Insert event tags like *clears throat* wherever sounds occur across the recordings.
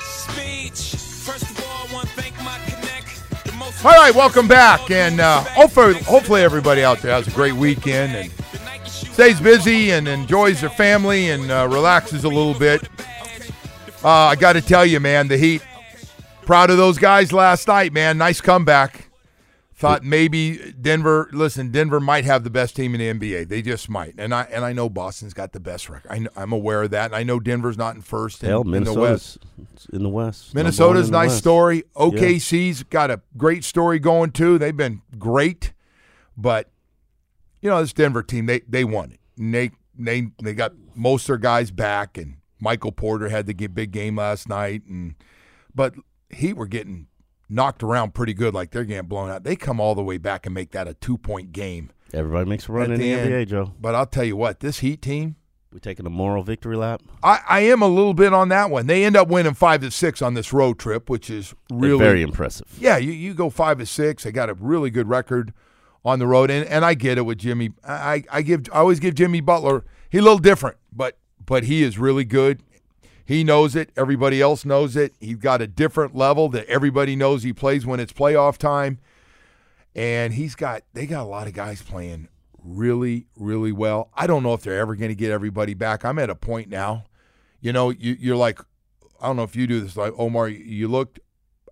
Speech. First of all, I want to thank my connect. All right, welcome back, and uh, hopefully, hopefully everybody out there has a great weekend and stays busy and enjoys their family and uh, relaxes a little bit. Uh, I got to tell you, man, the Heat, proud of those guys last night, man. Nice comeback. Thought maybe Denver. Listen, Denver might have the best team in the NBA. They just might, and I and I know Boston's got the best record. I know, I'm aware of that, and I know Denver's not in first in, Hell, in the West. in the West. Minnesota's in nice West. story. OKC's got a great story going too. They've been great, but you know this Denver team they they won it. And they they they got most of their guys back, and Michael Porter had the big game last night, and but Heat were getting knocked around pretty good, like they're getting blown out. They come all the way back and make that a two point game. Everybody makes a run at in the, end. NBA, Joe. But I'll tell you what, this Heat team. We taking a moral victory lap. I, I am a little bit on that one. They end up winning five to six on this road trip, which is really very impressive. Yeah, you, you go five to six. They got a really good record on the road, and, and I get it with Jimmy. I, I give I always give Jimmy Butler. He's a little different, but but he is really good. He knows it. Everybody else knows it. He's got a different level that everybody knows he plays when it's playoff time, and he's got they got a lot of guys playing really really well. I don't know if they're ever going to get everybody back. I'm at a point now. You know, you, you're like, I don't know if you do this. Like Omar, you- looked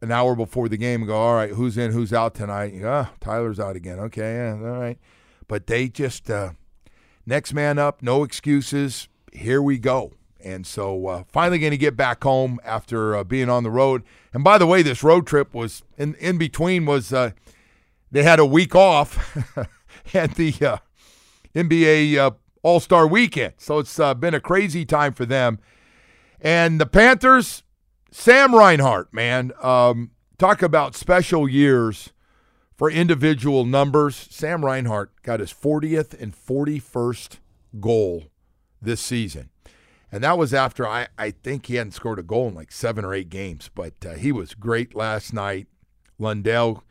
an hour before the game and go, all right, who's in, who's out tonight? You go, ah, Tyler's out again. Okay, yeah, all right. But they just uh, next man up, no excuses. Here we go. And so uh, finally going to get back home after uh, being on the road. And by the way, this road trip was in in between was uh, they had a week off *laughs* at the uh, NBA uh, All Star Weekend. So it's uh, been a crazy time for them. And the Panthers, Sam Reinhart, man, um, talk about special years for individual numbers. Sam Reinhart got his 40th and 41st goal this season. And that was after I, I think he hadn't scored a goal in like seven or eight games, but uh, he was great last night. Lundell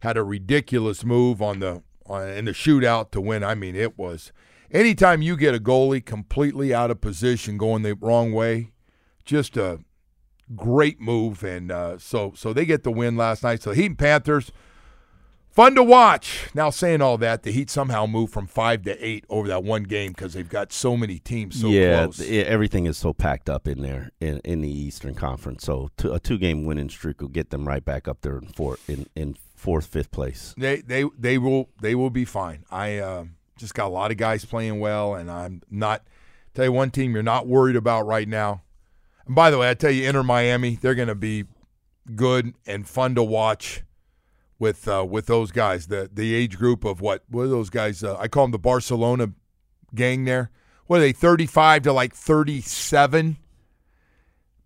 had a ridiculous move on the on, in the shootout to win. I mean, it was anytime you get a goalie completely out of position going the wrong way, just a great move. And uh, so so they get the win last night. So Heat and Panthers, fun to watch. Now saying all that, the Heat somehow moved from five to eight over that one game because they've got so many teams so yeah, close. th- everything is so packed up in there in, in the Eastern Conference. So two, a two game winning streak will get them right back up there in four in, in fourth, fifth place. They they they will they will be fine. I uh, just got a lot of guys playing well, and I'm not. Tell you one team you're not worried about right now. And by the way, I tell you, enter Miami, they're going to be good and fun to watch with uh, with those guys. The the age group of what what are those guys? Uh, I call them the Barcelona gang. There, what are they? Thirty five to like thirty seven.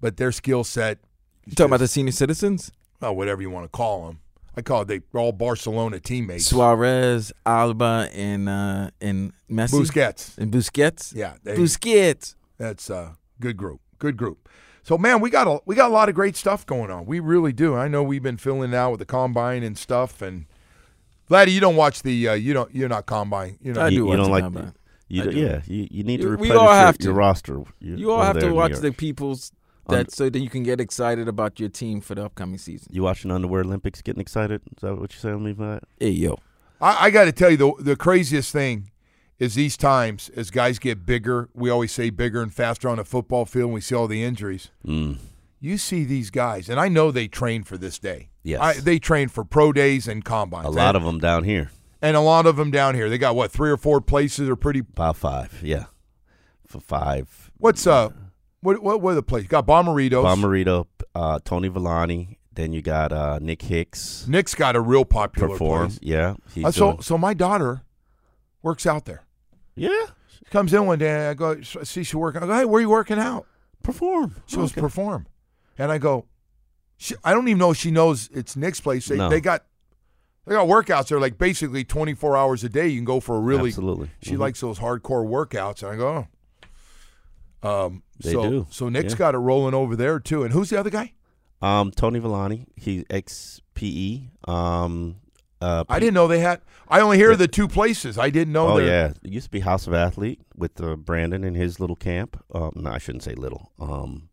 But their skill set, You talking about the senior citizens? well, whatever you want to call them. I call it they all Barcelona teammates. Suarez, Alba, and uh, and Messi. Busquets. And Busquets. Yeah, Busquets. That's a good group. Good group. So man, we got a we got a lot of great stuff going on. We really do. I know we've been filling it out with the combine and stuff. And Vladdy, you don't watch the uh, you don't you're not combine. You know, I do you, watch you don't the like combine. you do- do. yeah you, you need to We replenish all your, have to. your roster. You all have to watch the people's Un- that so that you can get excited about your team for the upcoming season. You watching Underwear Olympics, getting excited? Is that what you're saying to me for that? Hey yo, I, I got to tell you the the craziest thing is these times as guys get bigger. We always say bigger and faster on a football field. and We see all the injuries. Mm. You see these guys, and I know they train for this day. Yes. I, they train for pro days and combines. A lot and, of them down here, and a lot of them down here. They got what three or four places are pretty. about five. Yeah, for five. What's uh, what what are the places? Got Bomberitos. Bommarito, uh, Tony Villani. Then you got uh, Nick Hicks Nick's got a real popular perform. place. Yeah, he's Uh, so doing- so my daughter works out there. Yeah, She comes in one day. and I go I see she working. I go, hey, where are you working out? perform. She goes Okay. perform, and I go, she, I don't even know if she knows it's Nick's place. They, No. they got they got workouts there like basically twenty four hours a day. You can go for a really. Absolutely. She Mhm. likes those hardcore workouts, and I go. Oh. Um, They so do. so Nick's Yeah. got it rolling over there too. And who's the other guy? Um, Tony Villani, he's ex PE. Um, uh, I didn't know they had. I only hear the two places. I didn't know. Oh yeah, it used to be House of Athlete with uh, Brandon and his little camp. Um, no, I shouldn't say little. Um,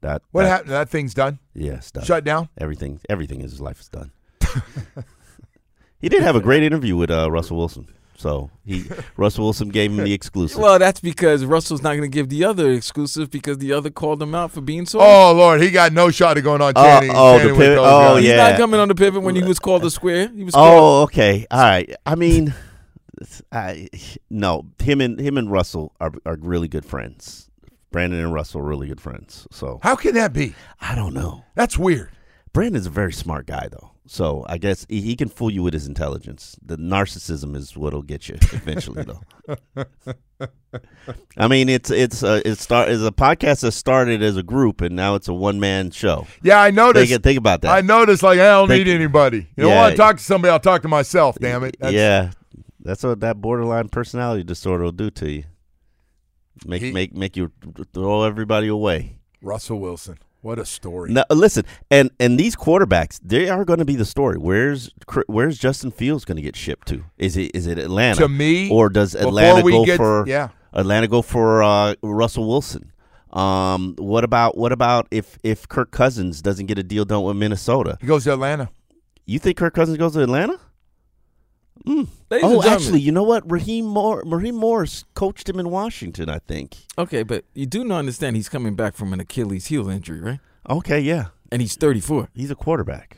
that What that, happened? That thing's done. Yeah, done. Shut down. Everything, everything in his life is done. *laughs* he did have a great interview with uh, Russell Wilson. So he Russell Wilson gave him the *laughs* exclusive. well that's because Russell's not going to give the other exclusive because the other called him out for being so. Oh Lord, he got no shot of going on. Oh, Channing, oh, the Channing with pivot- oh, guys. He's not coming on the pivot when he was called a square. He was. Oh, called, oh, okay, all right. I mean, I, no, him and him and Russell are are really good friends. Brandon and Russell are really good friends. So How can that be? I don't know. That's weird. Brandon's a very smart guy, though. So I guess he, he can fool you with his intelligence. The narcissism is what'll get you eventually, though. *laughs* I mean, it's it's uh, it start is a podcast that started as a group and now it's a one man show. Yeah, I noticed. Think, think about that. I noticed. Like I don't Think- need anybody. You Yeah. want to talk to somebody? I'll talk to myself. Damn it. That's- yeah, that's what that borderline personality disorder will do to you. Make He- make make you throw everybody away. Russell Wilson. What a story. Now, listen, and and these quarterbacks, they are going to be the story. Where's where's Justin Fields going to get shipped to? Is it is it Atlanta? To me, or does Atlanta go get- for yeah. Atlanta go for uh, Russell Wilson? Um, what about what about if if Kirk Cousins doesn't get a deal done with Minnesota? He goes to Atlanta. You think Kirk Cousins goes to Atlanta? Mm. Oh, actually, you know what? Raheem Moore, Raheem Morris coached him in Washington, I think. Okay, but you do not understand he's coming back from an Achilles heel injury, right? Okay, yeah, And he's 34. he's a quarterback.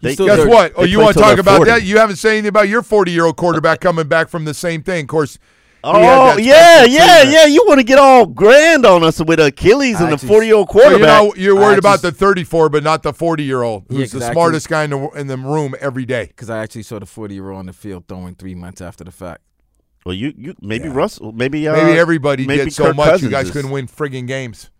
He's They- still Guess thirty. what? Oh, you want to talk about 40. that? You haven't said anything about your 40 year old quarterback coming back from the same thing. Of course. He had Oh that yeah, yeah, treatment. yeah. You want to get all grand on us with Achilles and the Actually, forty-year-old Well, you quarterback? know, you're I worried about actually- the 34, but not the 40 year old, Yeah, who's the exactly. smartest guy in the in the room every day. Because I actually saw the 40 year old on the field throwing three months after the fact. well, you, you maybe Yeah. Russell, maybe uh, Maybe everybody maybe did so Kirk much, you guys is- couldn't win friggin' games.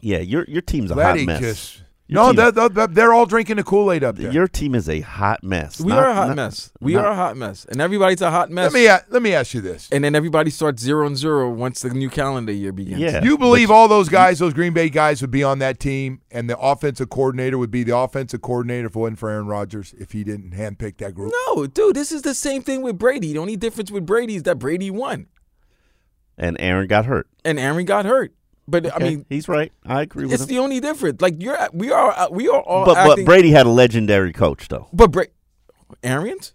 Yeah, your your team's a Glad hot mess. just. Your No, they're, they're, they're all drinking the Kool Aid up there. Your team is a hot mess. We Not- are a hot not- mess. We not- are a hot mess. And everybody's a hot mess. let me let me ask you this: and then everybody starts zero and zero once the new calendar year begins. Yeah. You believe all those guys, those Green Bay guys, would be on that team, and the offensive coordinator would be the offensive coordinator if it wasn't for Aaron Rodgers if he didn't handpick that group? No, dude, this is the same thing with Brady. The only difference with Brady is that Brady won And Aaron got hurt. and Aaron got hurt. But I mean, he's right. I agree with it's him. the only difference. Like you're, we are, we are all but but. Brady had a legendary coach though. but Bra- Arians?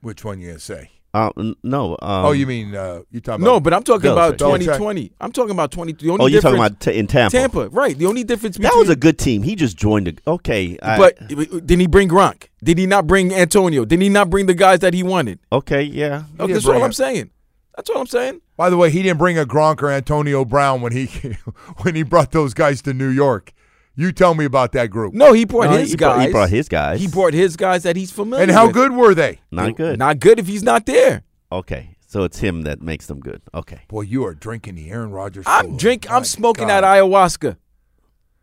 Which one you gonna say? Uh, n- no. Um, oh, you mean uh, you talking No, about? but I'm talking Belichick. about Belichick. 2020. I'm talking about 20. The only Oh, you're talking about t- in Tampa. Tampa, right? The only difference between That was a good team. He just joined. The, okay, I- But did he bring Gronk? Did he not bring Antonio? Did he not bring the guys that he wanted? okay, yeah. He Okay, that's all bring I'm saying. That's all I'm saying. By the way, he didn't bring a Gronk or Antonio Brown when he *laughs* when he brought those guys to New York. You tell me about that group. No, he brought No, his he guys. brought- he brought his guys. He brought his guys that he's familiar with. And how with. good were they? Not good. Not good if he's not there. okay, so it's him that makes them good. Okay. Boy, you are drinking the Aaron Rodgers. I'm Kool-Aid. drink. My I'm smoking God. that ayahuasca.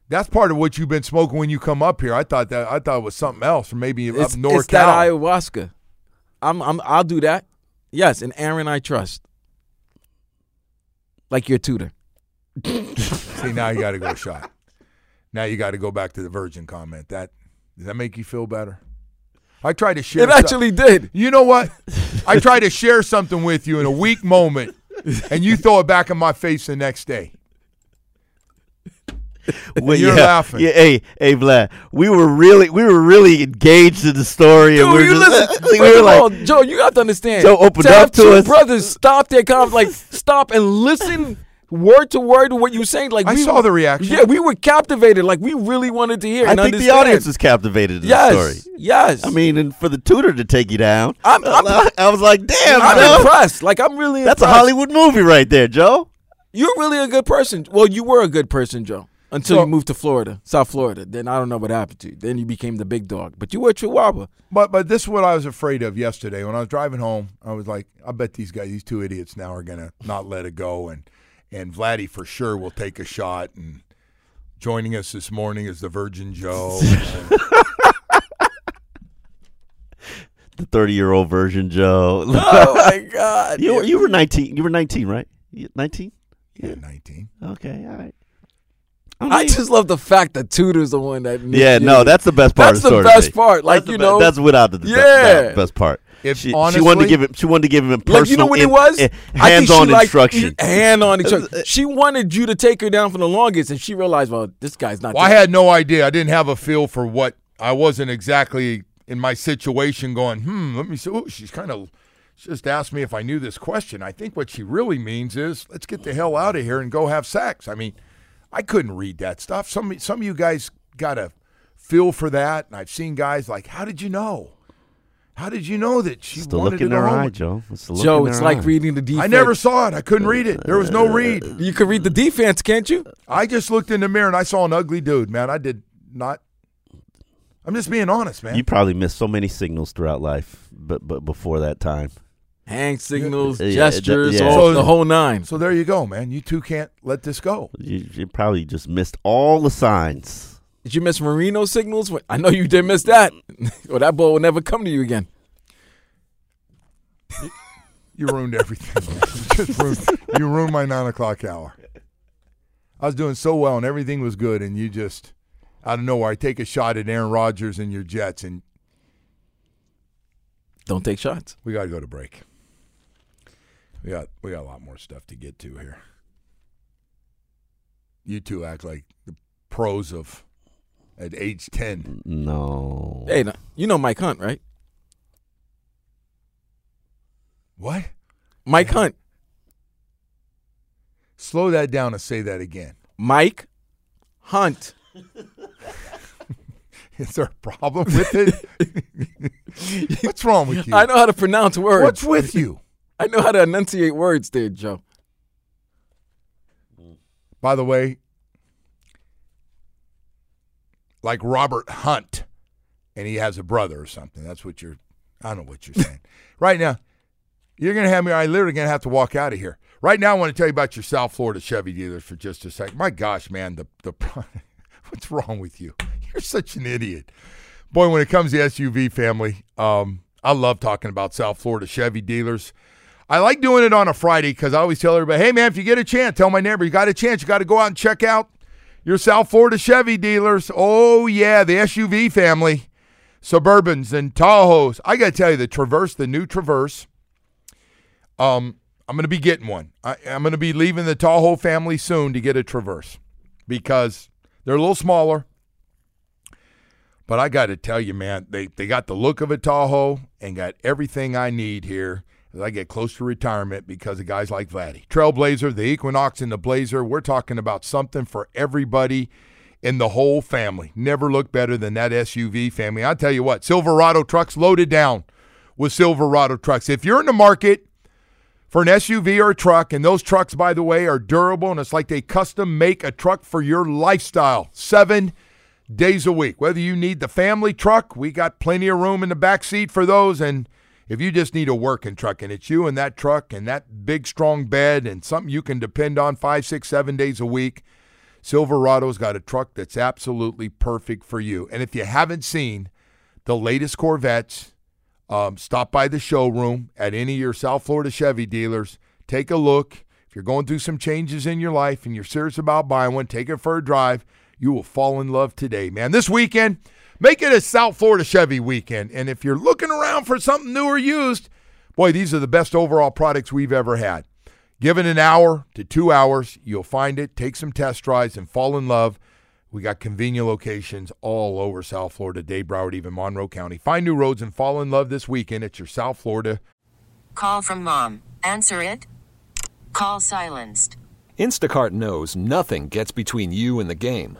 That's part of what you've been smoking when you come up here. I thought that I thought it was something else, or maybe It's, up north. it's that ayahuasca. I'm, I'm, I'll do that. Yes, and Aaron, I trust. Like your tutor. *laughs* See, now you got to go shot. Now you got to go back to the virgin comment. That does that make you feel better? I tried to share. It actually did. You know what? I tried to share something with you in a weak moment, and you throw it back in my face the next day. *laughs* Well, You're yeah, laughing. Yeah, hey, hey, Vlad. We were really, we were really engaged in the story, and Dude, we you were just, listen. *laughs* we were like, Joe, you have to understand. Joe opened to up to us. brothers stop their conf *laughs* like stop and listen word to word to what you saying. Like I we, saw the reaction. Yeah, we were captivated. Like we really wanted to hear. I and think the audience was captivated in Yes, the story. yes. I mean, and for the tutor to take you down, I'm- I'm- I was like, damn, I'm Joe. impressed. Like I'm really. That's a. Hollywood movie right there, Joe. You're really a good person. Well, you were a good person, Joe, until So- you moved to Florida, South Florida. Then I don't know what happened to you. Then you became the big dog. But you were a Chihuahua. But but this is what I was afraid of yesterday when I was driving home. I was like, I bet these guys, these two idiots, now are gonna not let it go, and and Vladdy for sure will take a shot. And joining us this morning is the Virgin Joe. *laughs* The thirty-year-old version, Joe. Oh my *laughs* God! you were you were nineteen. You were nineteen, right? Nineteen. yeah, nineteen. Okay, all right. I just love the fact that Tudor's the one that. Yeah, initiated no, that's the best part. That's of the, the story to best me. part. Like, That's the you be- know- that's without the, the, Yeah. the best part. If she, she wanted to give him, she wanted to give him personal, Like you know what it was? eh, I think she hands-on liked- instruction. Hand-on instruction. She wanted you to take her down for the longest, and she realized, well, this guy's not. Well, I had no idea. I didn't have a feel for what I wasn't exactly in my situation. Going, hmm. Let me see. Ooh, she's kind of just asked me if I knew this question. I think what she really means is, let's get the hell out of here and go have sex. I mean, I couldn't read that stuff. Some some of you guys got a feel for that, and I've seen guys like, how did you know? How did you know that she It's the wanted look in go her home? eye, Joe. It's the look Joe, in it's her like eye. reading the defense. I never saw it. I couldn't read it. There was no read. *laughs* You can read the defense, can't you? I just looked in the mirror and I saw an ugly dude, man. I did not. I'm just being honest, man. You probably missed so many signals throughout life, but but before that time. Hand signals, Yeah, yeah, gestures, yeah. all, So- the whole nine. so there you go, man. You two can't let this go. You, you probably just missed all the signs. Did you miss Marino signals? I know you didn't miss that. *laughs* well, that ball will never come to you again. You ruined everything. *laughs* You ruined, you ruined my nine o'clock hour. I was doing so well and everything was good, and you just out of nowhere, I take a shot at Aaron Rodgers and your Jets, and Don't take shots. we got to go to break. We got we got a lot more stuff to get to here. You two act like the pros of at age ten. No. Hey, you know Mike Hunt, right? What? Mike Hunt. Slow that down and say that again. Mike Hunt. *laughs* Is there a problem with it? *laughs* What's wrong with you? I know how to pronounce words. What's with you? I know how to enunciate words there, Joe. By the way, like Robert Hunt, and he has a brother or something. That's what you're. I don't know what you're *laughs* saying. right now, you're gonna have me. I literally gonna have to walk out of here. Right now, I want to tell you about your South Florida Chevy dealers for just a second. My gosh, man, the the *laughs* what's wrong with you? You're such an idiot. Boy, when it comes to SUV family, um, I love talking about South Florida Chevy dealers. I like doing it on a Friday because I always tell everybody, hey, man, if you get a chance, tell my neighbor, you got a chance, you got to go out and check out your South Florida Chevy dealers. Oh, yeah, the SUV family, Suburbans and Tahoes. I got to tell you, the Traverse, the new Traverse, um, I'm going to be getting one. I, I'm going to be leaving the Tahoe family soon to get a Traverse because they're a little smaller. But I got to tell you, man, they, they got the look of a Tahoe and got everything I need here as I get close to retirement because of guys like Vladdy. Trailblazer, the Equinox, and the Blazer. We're talking about something for everybody in the whole family. Never looked better than that SUV family. I tell you what, Silverado trucks loaded down with Silverado trucks. If you're in the market for an SUV or a truck, and those trucks, by the way, are durable and it's like they custom make a truck for your lifestyle. Seven days a week. Whether you need the family truck, we got plenty of room in the back seat for those. And if you just need a working truck and it's you and that truck and that big strong bed and something you can depend on five, six, seven days a week, Silverado's got a truck that's absolutely perfect for you. And if you haven't seen the latest Corvettes, um, stop by the showroom at any of your South Florida Chevy dealers. Take a look. If you're going through some changes in your life and you're serious about buying one, take it for a drive. You will fall in love today, man. This weekend, make it a South Florida Chevy weekend. And if you're looking around for something new or used, boy, these are the best overall products we've ever had. Give it an hour to two hours. You'll find it. Take some test drives and fall in love. We got convenient locations all over South Florida, Dade, Broward, even Monroe County. Find new roads and fall in love this weekend at your South Florida. Call from mom. Answer it. Call silenced. Instacart knows nothing gets between you and the game.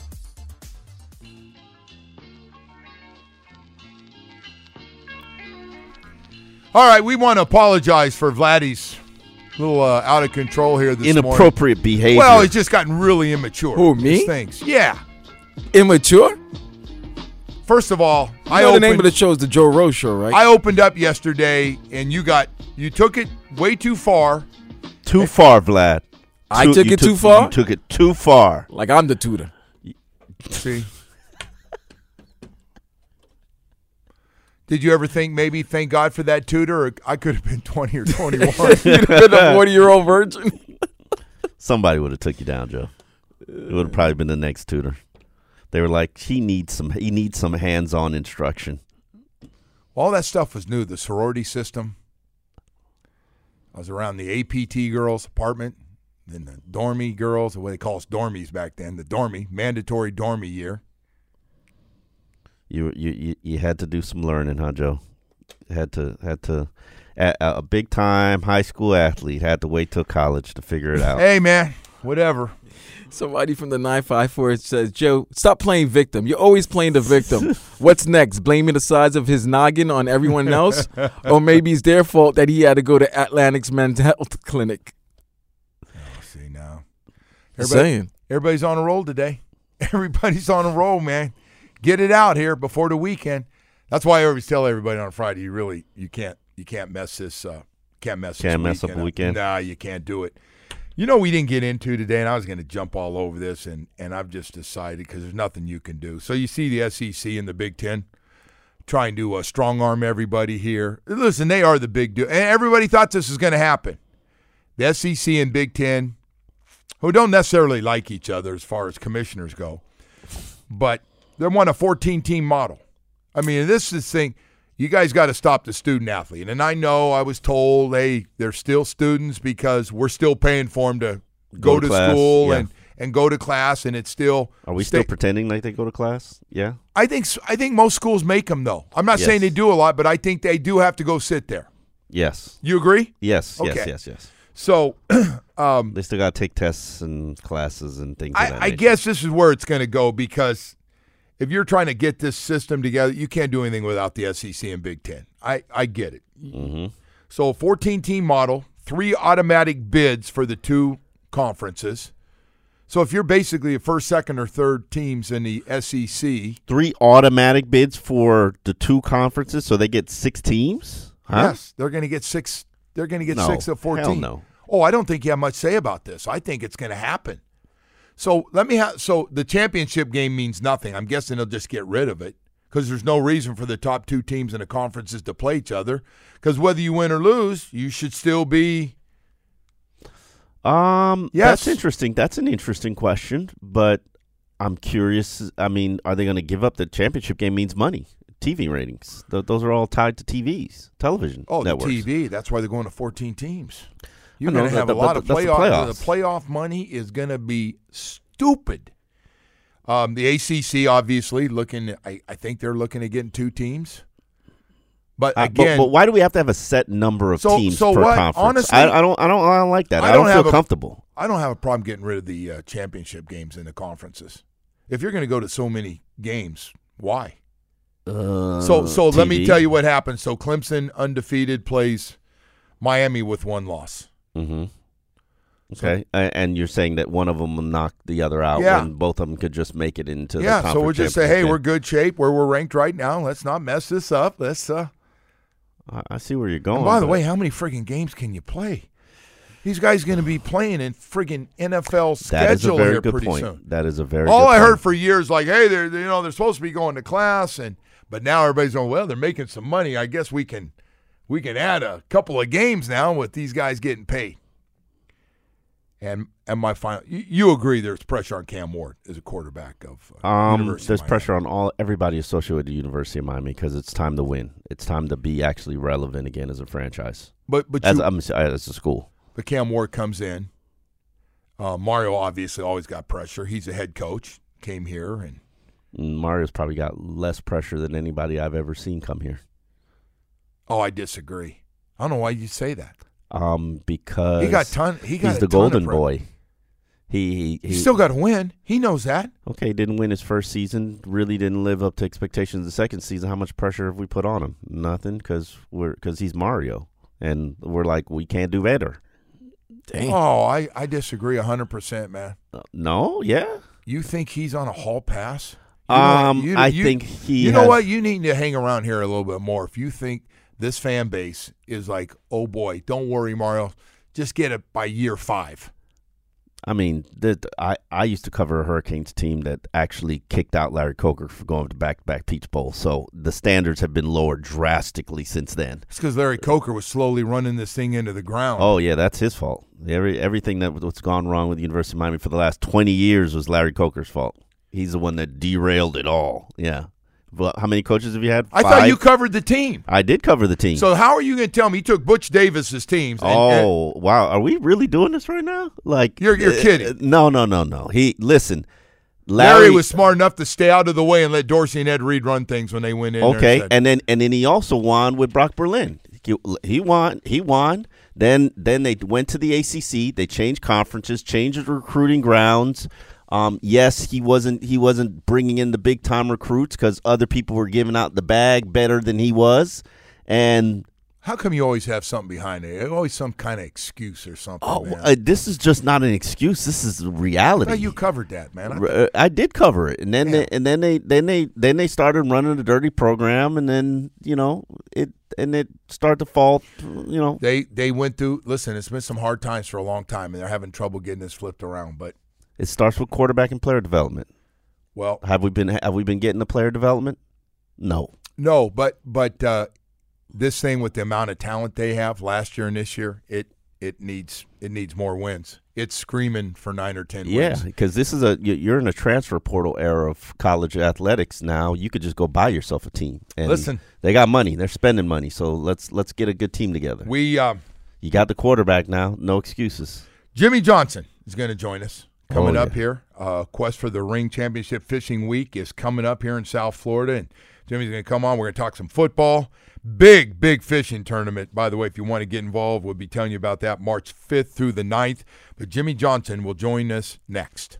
All right, we want to apologize for Vladdy's little uh, out of control here this morning. Inappropriate behavior. Well, he's just gotten really immature. Who, with me? Things. Yeah. Immature? First of all, You I know opened, the name of the show is the Joe Rose Show, right? I opened up yesterday, and you got you took it way too far. too far, Vlad. I Too- took you it too far? You took it too far. like I'm the tutor. See. Did you ever think maybe thank God for that tutor? Or I could have been twenty or twenty-one. *laughs* You'd have been a *laughs* 40 year old virgin. Somebody would have took you down, Joe. It would have probably been the next tutor. They were like, he needs some. He needs some hands-on instruction. All that stuff was new. The sorority system. I was around the APT girls' apartment, then the dormy girls, what they call us dormies back then. The dormy mandatory dormy year. You you you, you had to do some learning, huh, Joe? Had to had to. A, a big time high school athlete had to wait till college to figure it out. Hey man, whatever. Somebody from the 954 says, Joe, stop playing victim. You're always playing the victim. What's next? Blaming the size of his noggin on everyone else? or maybe it's their fault that he had to go to Atlantic's mental health clinic. Oh, see now, everybody, saying. everybody's on a roll today. *laughs* Everybody's on a roll, man. Get it out here before the weekend. That's why I always tell everybody on Friday, you really you can't you can't mess this uh can't mess Can't mess up the weekend. Nah, you can't do it. You know we didn't get into today, and I was going to jump all over this, and and I've just decided because there's nothing you can do. So you see the SEC and the Big Ten trying to uh, strong arm everybody here. Listen, they are the big deal, and everybody thought this was going to happen. The SEC and Big Ten, who don't necessarily like each other as far as commissioners go, but they want a 14 team model. I mean, this is the thing. You guys got to stop the student athlete. And I know I was told, hey, they're still students because we're still paying for them to go, Go to class, school yeah. and, and go to class, and it's still. Are we stay- still pretending like they go to class? Yeah. I think I think most schools make them though. I'm not Yes. saying they do a lot, but I think they do have to go sit there. Yes. You agree? Yes. Yes. Okay. Yes. Yes. So *clears throat* um, They still got to take tests and classes and things. I, that I guess this is where it's going to go because if you're trying to get this system together, you can't do anything without the SEC and Big Ten. I, I get it. Mm-hmm. So a 14 team model, three automatic bids for the two conferences. So if you're basically a first, second, or third teams in the SEC, three automatic bids for the two conferences, so they get six teams. Huh? yes, they're going to get six. They're going to get No, six of 14. hell no. Oh, I don't think you have much say about this. I think it's going to happen. So let me have. So the championship game means nothing. I'm guessing they'll just get rid of it because there's no reason for the top two teams in the conferences to play each other. Because whether you win or lose, you should still be. Um, Yes. that's interesting. That's an interesting question, but I'm curious. I mean, are they going to give up the championship game? Means money, TV ratings. Th- those are all tied to TVs, television Oh, networks. the TV. That's why they're going to 14 teams. You're going to have a that- lot of the playoff. playoffs. The playoff money is going to be stupid. Um, the ACC obviously looking. I, I think they're looking at getting two teams. But Uh, again, but, but why do we have to have a set number of So- teams so per what? conference? Honestly, I, I don't. I don't. I don't like that. I, don't, have feel a- comfortable. I don't have a problem getting rid of the uh, championship games in the conferences. If you're going to go to so many games, why? Uh, So, so let me tell you what happens. So Clemson undefeated plays Miami with one loss. Mm-hmm. Okay, A- and you're saying that one of them will knock the other out, Yeah. and both of them could just make it into the yeah, so we'll just say, hey, we're good shape where we're ranked right now. Let's not mess this up. Let's. uh I, see where you're going. And by the but- way, how many friggin' games can you play? These guys going to be playing in friggin' NFL that is a schedule here pretty point. soon. That is a very. All I point. heard for years, like, hey, they're you know they're supposed to be going to class, and but now everybody's going, well, they're making some money. I guess we can we can add a couple of games now with these guys getting paid. And and my final, you, you agree? There's pressure on Cam Ward as a quarterback of uh, Um, University of there's Miami. pressure on all everybody associated with the University of Miami because it's time to win. It's time to be actually relevant again as a franchise, But but as you, I'm as a school. but Cam Ward comes in. Uh, Mario obviously always got pressure. He's a head coach. Came here and Mm, Mario's probably got less pressure than anybody I've ever seen come here. Oh, I disagree. I don't know why you say that. Um, because He got ton. He got he's the golden boy. He he, he still got to win. He knows that. okay. Didn't win his first season. Really didn't live up to expectations. The second season, how much pressure have we put on him? Nothing, because we're because he's Mario, and we're like we can't do better. Dang. Oh, I, I disagree hundred percent, man. Uh, no, yeah. You think he's on a hall pass? You know, Um, you- I you- think he. You know has- what? You need to hang around here a little bit more. If you think this fan base is like, oh boy, don't worry, Mario, just get it by year five. I mean, the, I I used to cover a Hurricanes team that actually kicked out Larry Coker for going to back to back Peach Bowl. So the standards have been lowered drastically since then. It's because Larry Coker was slowly running this thing into the ground. Oh yeah, that's his fault. Every everything that what's gone wrong with the University of Miami for the last twenty years was Larry Coker's fault. He's the one that derailed it all. Yeah. Well, how many coaches have you had? I thought you covered the team. I did cover the team. So how are you going to tell me he took Butch Davis's teams? and- and- oh wow, are we really doing this right now? Like You're- you're uh, kidding. uh, No, no, no, no. He listen. Larry, Larry, was smart enough to stay out of the way and let Dorsey and Ed Reed run things when they went in. Okay, said- and then and then he also won with Brock Berlin. He, he won. He won. Then then they went to the ACC. They changed conferences, changed the recruiting grounds. Um, yes, he wasn't he wasn't bringing in the big time recruits because other people were giving out the bag better than he was, and how come you always have something behind it? Always some kind of excuse or something. oh, uh, this is just not an excuse. This is reality. you covered that, man. I- uh, I did cover it, and then Yeah. they, and then they then they then they started running a dirty program, and then you know it and it started to fall. You know, They they went through. Listen, it's been some hard times for a long time, and they're having trouble getting this flipped around. But it starts with quarterback and player development. well, Have we been have we been getting the player development? No. no, but but uh, this thing with the amount of talent they have last year and this year, it it needs it needs more wins. It's screaming for nine or ten Yeah, because this is a you- you're in a transfer portal era of college athletics now. You could just go buy yourself a team. And Listen. they got money. They're spending money. So let's let's get a good team together. We um, you got the quarterback now. No excuses. Jimmy Johnson is going to join us. Coming Oh, up here. Uh, Quest for the Ring Championship Fishing Week is coming up here in South Florida, and Jimmy's going to come on. We're going to talk some football. Big, big fishing tournament. By the way, if you want to get involved, we'll be telling you about that March 5th through the 9th. But Jimmy Johnson will join us next.